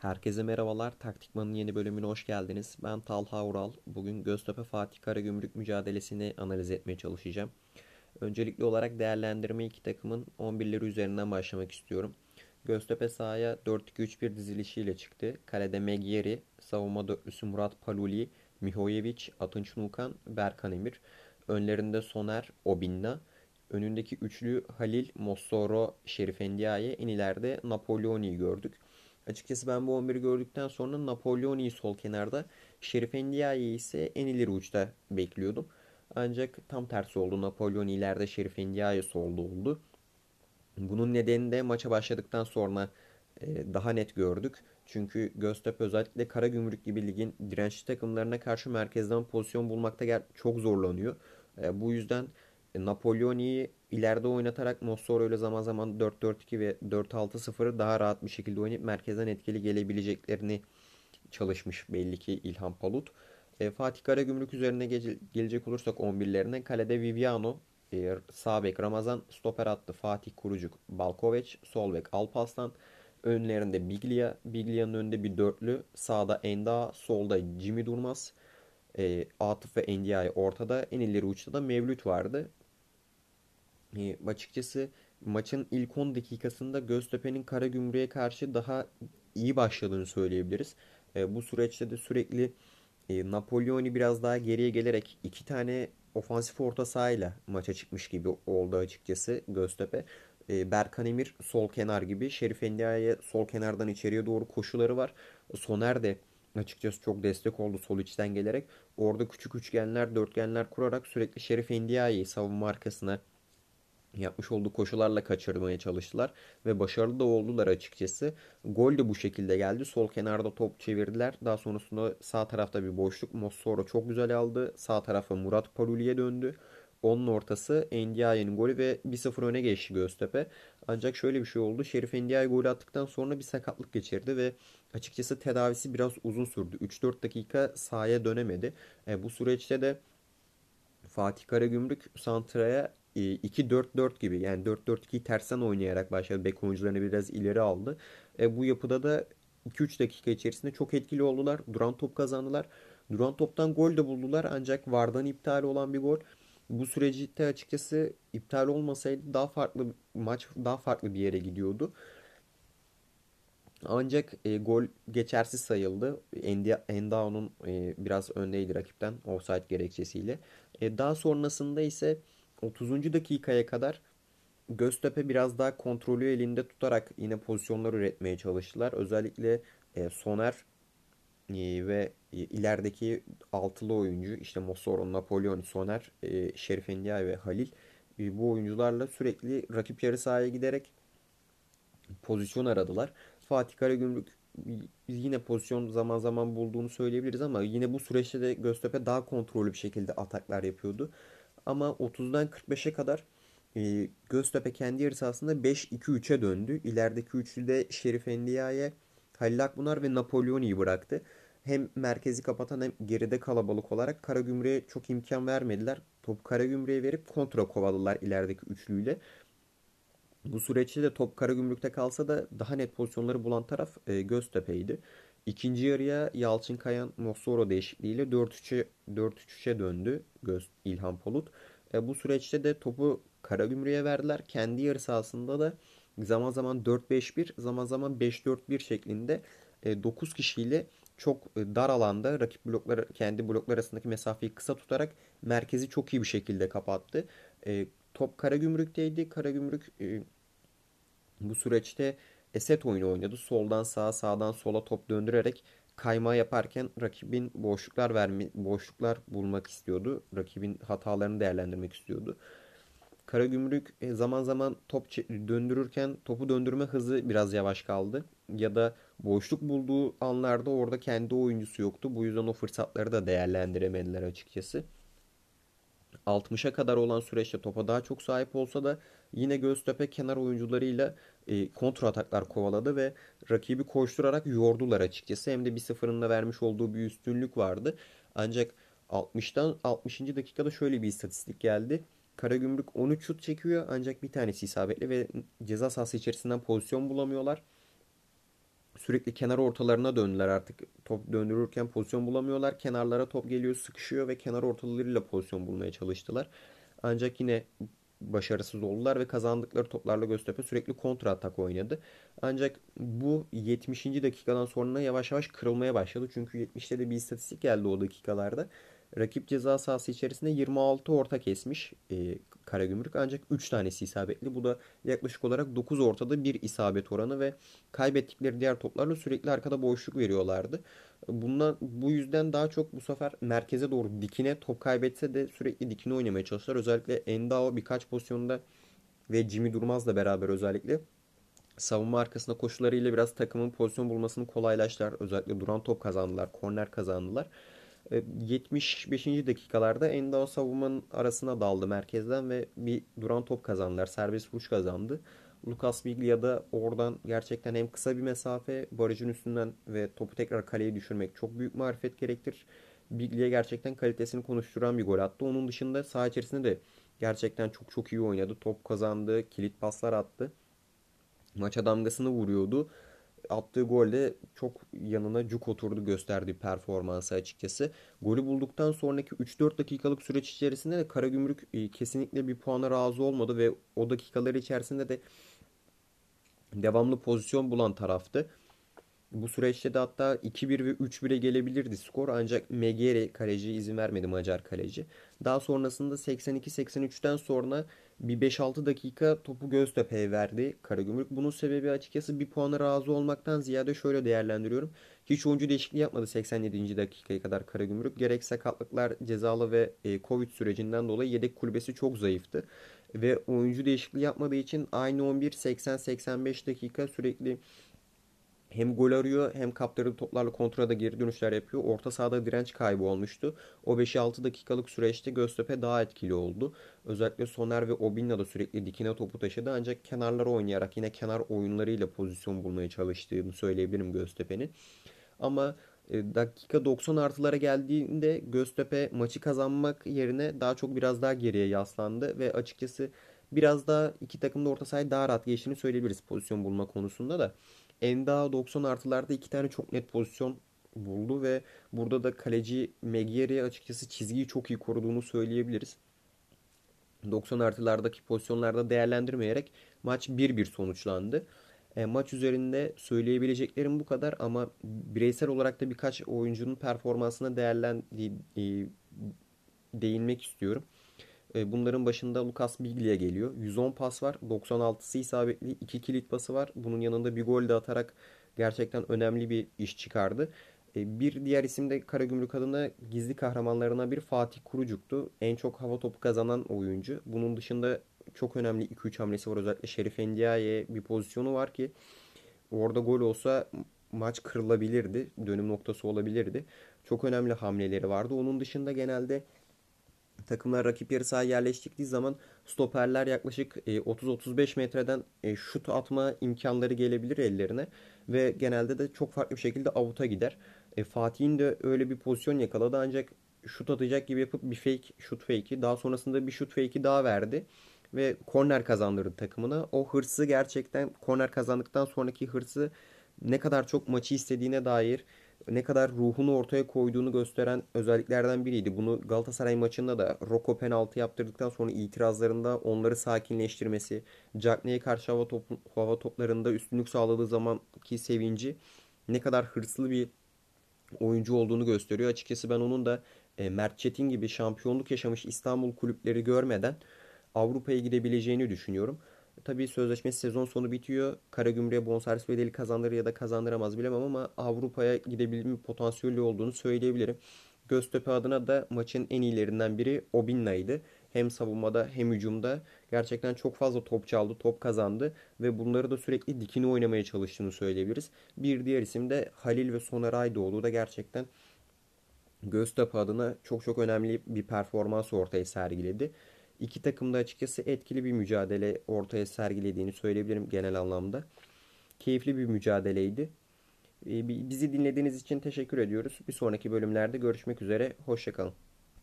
Herkese merhabalar. Taktikman'ın yeni bölümüne hoş geldiniz. Ben Talha Ural. Bugün Göztepe Fatih Karagümrük mücadelesini analiz etmeye çalışacağım. Öncelikli olarak değerlendirme iki takımın 11'leri üzerinden başlamak istiyorum. Göztepe sahaya 4-2-3-1 dizilişiyle çıktı. Kalede Megieri, savunma dörtlüsü Murat Paluli, Mihojevic, Atınç Nukan, Berkan Emir. Önlerinde Soner, Obinna. Önündeki üçlü Halil, Mossoro, Şerif Endiaye. En ileride Napoleoni'yi gördük. Açıkçası ben bu 11'i gördükten sonra Napoleoni'yi sol kenarda, Şerif Endiaye'yi ise en ileri uçta bekliyordum. Ancak tam tersi oldu. Napoleoni ileride Şerif Endiaye solda oldu. Bunun nedeni de maça başladıktan sonra e, daha net gördük. Çünkü Göztepe özellikle Karagümrük gibi ligin dirençli takımlarına karşı merkezden pozisyon bulmakta çok zorlanıyor. E, bu yüzden Napoleoni'yi ileride oynatarak Mossoro ile zaman zaman 4-4-2 ve 4-6-0'ı daha rahat bir şekilde oynayıp merkezden etkili gelebileceklerini çalışmış belli ki İlhan Palut. E, Fatih Karagümrük üzerine ge- gelecek olursak 11'lerine kalede Viviano, e, sağ bek Ramazan, stoper attı Fatih Kurucuk, Balkoveç, sol bek Alpaslan, önlerinde Biglia, Biglia'nın önünde bir dörtlü, sağda Enda, solda Jimmy Durmaz, e, Atıf ve Endiay ortada, en ileri uçta da Mevlüt vardı. E, açıkçası maçın ilk 10 dakikasında Göztepe'nin Karagümrük'e karşı daha iyi başladığını söyleyebiliriz. E, bu süreçte de sürekli e, Napoleon'i biraz daha geriye gelerek iki tane ofansif orta sahayla maça çıkmış gibi oldu açıkçası Göztepe. E, Berkan Emir sol kenar gibi. Şerif Endia'ya sol kenardan içeriye doğru koşuları var. Soner de açıkçası çok destek oldu sol içten gelerek. Orada küçük üçgenler, dörtgenler kurarak sürekli Şerif Endia'yı savunma arkasına yapmış olduğu koşularla kaçırmaya çalıştılar ve başarılı da oldular açıkçası. Gol de bu şekilde geldi. Sol kenarda top çevirdiler. Daha sonrasında sağ tarafta bir boşluk. Mossoro çok güzel aldı. Sağ tarafa Murat Paluli'ye döndü. Onun ortası Ndiaye'nin golü ve 1-0 öne geçti Göztepe. Ancak şöyle bir şey oldu. Şerif Ndiaye golü attıktan sonra bir sakatlık geçirdi ve açıkçası tedavisi biraz uzun sürdü. 3-4 dakika sahaya dönemedi. E, bu süreçte de Fatih Karagümrük Santra'ya 2-4-4 gibi yani 4-4-2'yi tersten oynayarak başladı. Bek oyuncularını biraz ileri aldı. E, bu yapıda da 2-3 dakika içerisinde çok etkili oldular. Duran top kazandılar. Duran toptan gol de buldular ancak Vardan iptal olan bir gol. Bu süreçte açıkçası iptal olmasaydı daha farklı maç daha farklı bir yere gidiyordu. Ancak e, gol geçersiz sayıldı. Endao'nun e, biraz öndeydi rakipten offside gerekçesiyle. E, daha sonrasında ise 30. dakikaya kadar Göztepe biraz daha kontrolü elinde tutarak yine pozisyonlar üretmeye çalıştılar. Özellikle e, Soner e, ve e, ilerideki altılı oyuncu işte Mossoro, Napolyon, Soner, e, Şerif Endiay ve Halil e, bu oyuncularla sürekli rakip yarı sahaya giderek pozisyon aradılar. Fatih Karagümrük yine pozisyon zaman zaman bulduğunu söyleyebiliriz ama yine bu süreçte de Göztepe daha kontrollü bir şekilde ataklar yapıyordu. Ama 30'dan 45'e kadar e, Göztepe kendi yarı sahasında 5-2-3'e döndü. İlerideki üçlü de Şerif Endia'ya Halil Akbunar ve Napoleoni'yi bıraktı. Hem merkezi kapatan hem geride kalabalık olarak Karagümrük'e çok imkan vermediler. Top Karagümrük'e verip kontra kovaladılar ilerideki üçlüyle. Bu süreçte de top Karagümrük'te kalsa da daha net pozisyonları bulan taraf e, Göztepe'ydi. İkinci yarıya Yalçın Kayan Mossoro değişikliğiyle 4-3'e 4-3'e döndü Göz İlhan Polut. E, bu süreçte de topu Karagümrük'e verdiler. Kendi yarı sahasında da zaman zaman 4-5-1, zaman zaman 5-4-1 şeklinde e, 9 kişiyle çok e, dar alanda rakip bloklar kendi bloklar arasındaki mesafeyi kısa tutarak merkezi çok iyi bir şekilde kapattı. E, top Karagümrük'teydi. Karagümrük e, bu süreçte eset oyunu oynadı. Soldan sağa, sağdan sola top döndürerek kayma yaparken rakibin boşluklar verme, boşluklar bulmak istiyordu. Rakibin hatalarını değerlendirmek istiyordu. Karagümrük e, zaman zaman top döndürürken topu döndürme hızı biraz yavaş kaldı. Ya da boşluk bulduğu anlarda orada kendi oyuncusu yoktu. Bu yüzden o fırsatları da değerlendiremediler açıkçası. 60'a kadar olan süreçte topa daha çok sahip olsa da yine Göztepe kenar oyuncularıyla e, kontra ataklar kovaladı ve rakibi koşturarak yordular açıkçası. Hem de bir sıfırın da vermiş olduğu bir üstünlük vardı. Ancak 60'tan 60. dakikada şöyle bir istatistik geldi. Karagümrük 13 şut çekiyor ancak bir tanesi isabetli ve ceza sahası içerisinden pozisyon bulamıyorlar. sürekli kenar ortalarına döndüler artık. Top döndürürken pozisyon bulamıyorlar. Kenarlara top geliyor, sıkışıyor ve kenar ortalarıyla pozisyon bulmaya çalıştılar. Ancak yine başarısız oldular ve kazandıkları toplarla Göztepe sürekli kontra atak oynadı. Ancak bu 70. dakikadan sonra yavaş yavaş kırılmaya başladı. Çünkü 70'te de bir istatistik geldi o dakikalarda. Rakip ceza sahası içerisinde 26 orta kesmiş e, Karagümrük ancak 3 tanesi isabetli. Bu da yaklaşık olarak 9 ortada bir isabet oranı ve kaybettikleri diğer toplarla sürekli arkada boşluk veriyorlardı. Bundan bu yüzden daha çok bu sefer merkeze doğru dikine top kaybetse de sürekli dikine oynamaya çalıştılar. Özellikle Endao birkaç pozisyonda ve Jimmy Durmaz'la beraber özellikle savunma arkasında koşularıyla biraz takımın pozisyon bulmasını kolaylaştılar. Özellikle duran top kazandılar, korner kazandılar. 75. E, dakikalarda Endao savunmanın arasına daldı merkezden ve bir duran top kazandılar. Serbest vuruş kazandı. Lucas Biglia da oradan gerçekten hem kısa bir mesafe barajın üstünden ve topu tekrar kaleye düşürmek çok büyük marifet gerektirir. Biglia gerçekten kalitesini konuşturan bir gol attı. Onun dışında saha içerisinde de gerçekten çok çok iyi oynadı. Top kazandı, kilit paslar attı. Maça damgasını vuruyordu attığı golde çok yanına cuk oturdu gösterdiği performansı açıkçası. Golü bulduktan sonraki 3-4 dakikalık süreç içerisinde de Karagümrük e, kesinlikle bir puana razı olmadı ve o dakikalar içerisinde de devamlı pozisyon bulan taraftı. Bu süreçte de hatta 2-1 ve 3-1'e gelebilirdi skor ancak Megere kaleci izin vermedi Macar kaleci. Daha sonrasında 82-83'ten sonra bir 5-6 dakika topu Göztepe'ye verdi Karagümrük. Bunun sebebi açıkçası bir puana razı olmaktan ziyade şöyle değerlendiriyorum. Hiç oyuncu değişikliği yapmadı 87. dakikaya kadar Karagümrük. Gerek sakatlıklar, cezalı ve e, Covid sürecinden dolayı yedek kulübesi çok zayıftı. Ve oyuncu değişikliği yapmadığı için aynı 11 80-85 dakika sürekli hem gol arıyor hem kaptırdığı toplarla kontrada geri dönüşler yapıyor. Orta sahada direnç kaybı olmuştu. O 5-6 dakikalık süreçte Göztepe daha etkili oldu. Özellikle Soner ve Obinna da sürekli dikine topu taşıdı. Ancak kenarlara oynayarak yine kenar oyunlarıyla pozisyon bulmaya çalıştığını söyleyebilirim Göztepe'nin. Ama e, dakika 90 artılara geldiğinde Göztepe maçı kazanmak yerine daha çok biraz daha geriye yaslandı ve açıkçası biraz daha iki takım da orta sahayı daha rahat geçtiğini söyleyebiliriz pozisyon bulma konusunda da. Enda 90 artılarda iki tane çok net pozisyon buldu ve burada da kaleci Megieri açıkçası çizgiyi çok iyi koruduğunu söyleyebiliriz. 90 artılardaki pozisyonlarda değerlendirmeyerek maç 1-1 sonuçlandı. E, maç üzerinde söyleyebileceklerim bu kadar ama bireysel olarak da birkaç oyuncunun performansına değerlen e, değinmek istiyorum. E, bunların başında Lucas Biglia geliyor. 110 pas var. 96'sı isabetli. 2 kilit pası var. Bunun yanında bir gol de atarak gerçekten önemli bir iş çıkardı. E, bir diğer isim de Karagümrük adına gizli kahramanlarına bir Fatih Kurucuk'tu. En çok hava topu kazanan oyuncu. Bunun dışında çok önemli 2-3 hamlesi var. Özellikle Şerif Endiaye bir pozisyonu var ki orada gol olsa maç kırılabilirdi. Dönüm noktası olabilirdi. Çok önemli hamleleri vardı. Onun dışında genelde takımlar rakip yarı sahaya yerleştiktiği zaman stoperler yaklaşık 30-35 e, metreden e, şut atma imkanları gelebilir ellerine ve genelde de çok farklı bir şekilde avuta gider. E, Fatih'in de öyle bir pozisyon yakaladı ancak şut atacak gibi yapıp bir fake şut fake'i daha sonrasında bir şut fake'i daha verdi ve korner kazandırdı takımına. O hırsı gerçekten korner kazandıktan sonraki hırsı ne kadar çok maçı istediğine dair ne kadar ruhunu ortaya koyduğunu gösteren özelliklerden biriydi. Bunu Galatasaray maçında da Roko penaltı yaptırdıktan sonra itirazlarında onları sakinleştirmesi, Cagney'e karşı hava, top, hava toplarında üstünlük sağladığı zamanki sevinci ne kadar hırslı bir oyuncu olduğunu gösteriyor. Açıkçası ben onun da e, Mert Çetin gibi şampiyonluk yaşamış İstanbul kulüpleri görmeden Avrupa'ya gidebileceğini düşünüyorum. Tabii sözleşmesi sezon sonu bitiyor. Karagümrük'e bonservis bedeli kazandırır ya da kazandıramaz bilemem ama Avrupa'ya gidebilme potansiyeli olduğunu söyleyebilirim. Göztepe adına da maçın en iyilerinden biri Obinna'ydı. Hem savunmada hem hücumda gerçekten çok fazla top çaldı, top kazandı ve bunları da sürekli dikini oynamaya çalıştığını söyleyebiliriz. Bir diğer isim de Halil ve Soner Aydoğdu da gerçekten Göztepe adına çok çok önemli bir performans ortaya sergiledi. İki takım da açıkçası etkili bir mücadele ortaya sergilediğini söyleyebilirim genel anlamda. Keyifli bir mücadeleydi. Ee, bizi dinlediğiniz için teşekkür ediyoruz. Bir sonraki bölümlerde görüşmek üzere. Hoşçakalın.